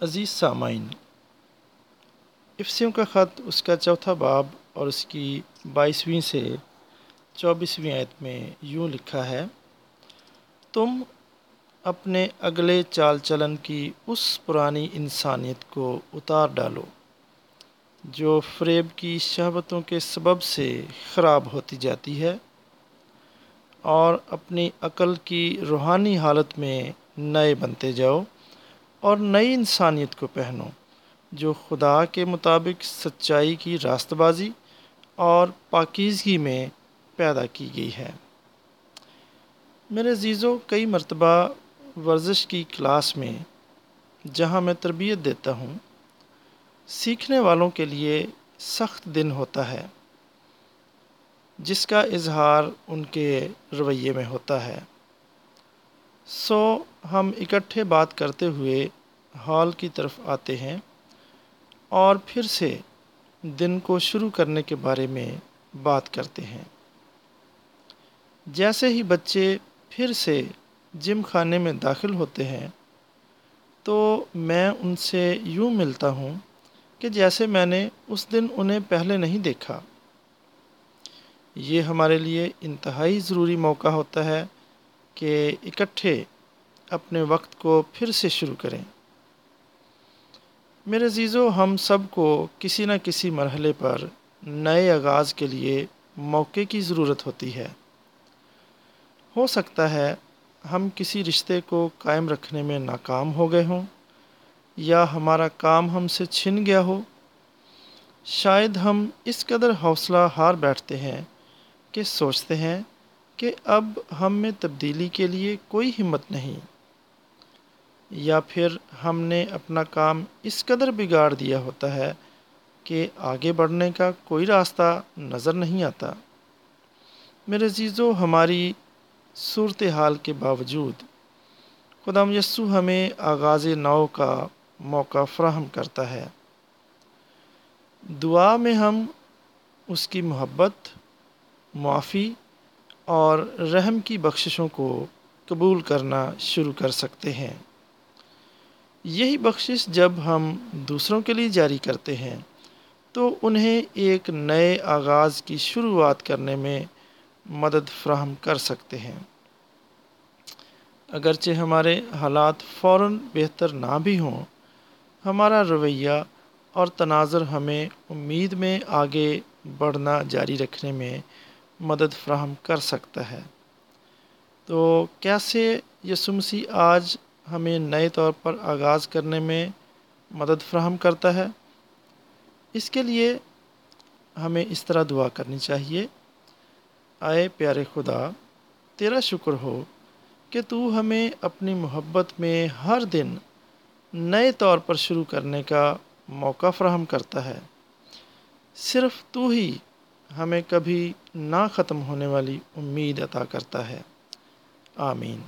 عزیز سامعین، افسیوں کا خط اس کا چوتھا باب اور اس کی بائیسویں سے چوبیسویں آیت میں یوں لکھا ہے، تم اپنے اگلے چال چلن کی اس پرانی انسانیت کو اتار ڈالو، جو فریب کی شہوتوں کے سبب سے خراب ہوتی جاتی ہے اور اپنی عقل کی روحانی حالت میں نئے بنتے جاؤ۔ اور نئی انسانیت کو پہنو، جو خدا کے مطابق سچائی کی راست بازی اور پاکیزگی میں پیدا کی گئی ہے۔ میرے عزیزوں کئی مرتبہ ورزش کی کلاس میں جہاں میں تربیت دیتا ہوں، سیکھنے والوں کے لیے سخت دن ہوتا ہے، جس کا اظہار ان کے رویے میں ہوتا ہے۔ سو ہم اکٹھے بات کرتے ہوئے ہال کی طرف آتے ہیں اور پھر سے دن کو شروع کرنے کے بارے میں بات کرتے ہیں۔ جیسے ہی بچے پھر سے جم خانے میں داخل ہوتے ہیں، تو میں ان سے یوں ملتا ہوں کہ جیسے میں نے اس دن انہیں پہلے نہیں دیکھا۔ یہ ہمارے لیے انتہائی ضروری موقع ہوتا ہے کہ اکٹھے اپنے وقت کو پھر سے شروع کریں۔ میرے عزیزو، ہم سب کو کسی نہ کسی مرحلے پر نئے آغاز کے لیے موقع کی ضرورت ہوتی ہے۔ ہو سکتا ہے ہم کسی رشتے کو قائم رکھنے میں ناکام ہو گئے ہوں، یا ہمارا کام ہم سے چھن گیا ہو۔ شاید ہم اس قدر حوصلہ ہار بیٹھتے ہیں کہ سوچتے ہیں کہ اب ہم میں تبدیلی کے لیے کوئی ہمت نہیں۔ یا پھر ہم نے اپنا کام اس قدر بگاڑ دیا ہوتا ہے کہ آگے بڑھنے کا کوئی راستہ نظر نہیں آتا۔ میرے عزیزو، ہماری صورتحال کے باوجود، خدا یسو ہمیں آغاز نو کا موقع فراہم کرتا ہے۔ دعا میں ہم اس کی محبت، معافی اور رحم کی بخششوں کو قبول کرنا شروع کر سکتے ہیں۔ یہی بخشش جب ہم دوسروں کے لیے جاری کرتے ہیں، تو انہیں ایک نئے آغاز کی شروعات کرنے میں مدد فراہم کر سکتے ہیں۔ اگرچہ ہمارے حالات فوراً بہتر نہ بھی ہوں، ہمارا رویہ اور تناظر ہمیں امید میں آگے بڑھنا جاری رکھنے میں مدد فراہم کر سکتا ہے۔ تو کیسے یسمسی آج ہمیں نئے طور پر آغاز کرنے میں مدد فراہم کرتا ہے۔ اس کے لیے ہمیں اس طرح دعا کرنی چاہیے۔ آئے پیارے خدا، تیرا شکر ہو کہ تو ہمیں اپنی محبت میں ہر دن نئے طور پر شروع کرنے کا موقع فراہم کرتا ہے۔ صرف تو ہی ہمیں کبھی نہ ختم ہونے والی امید عطا کرتا ہے۔ آمین۔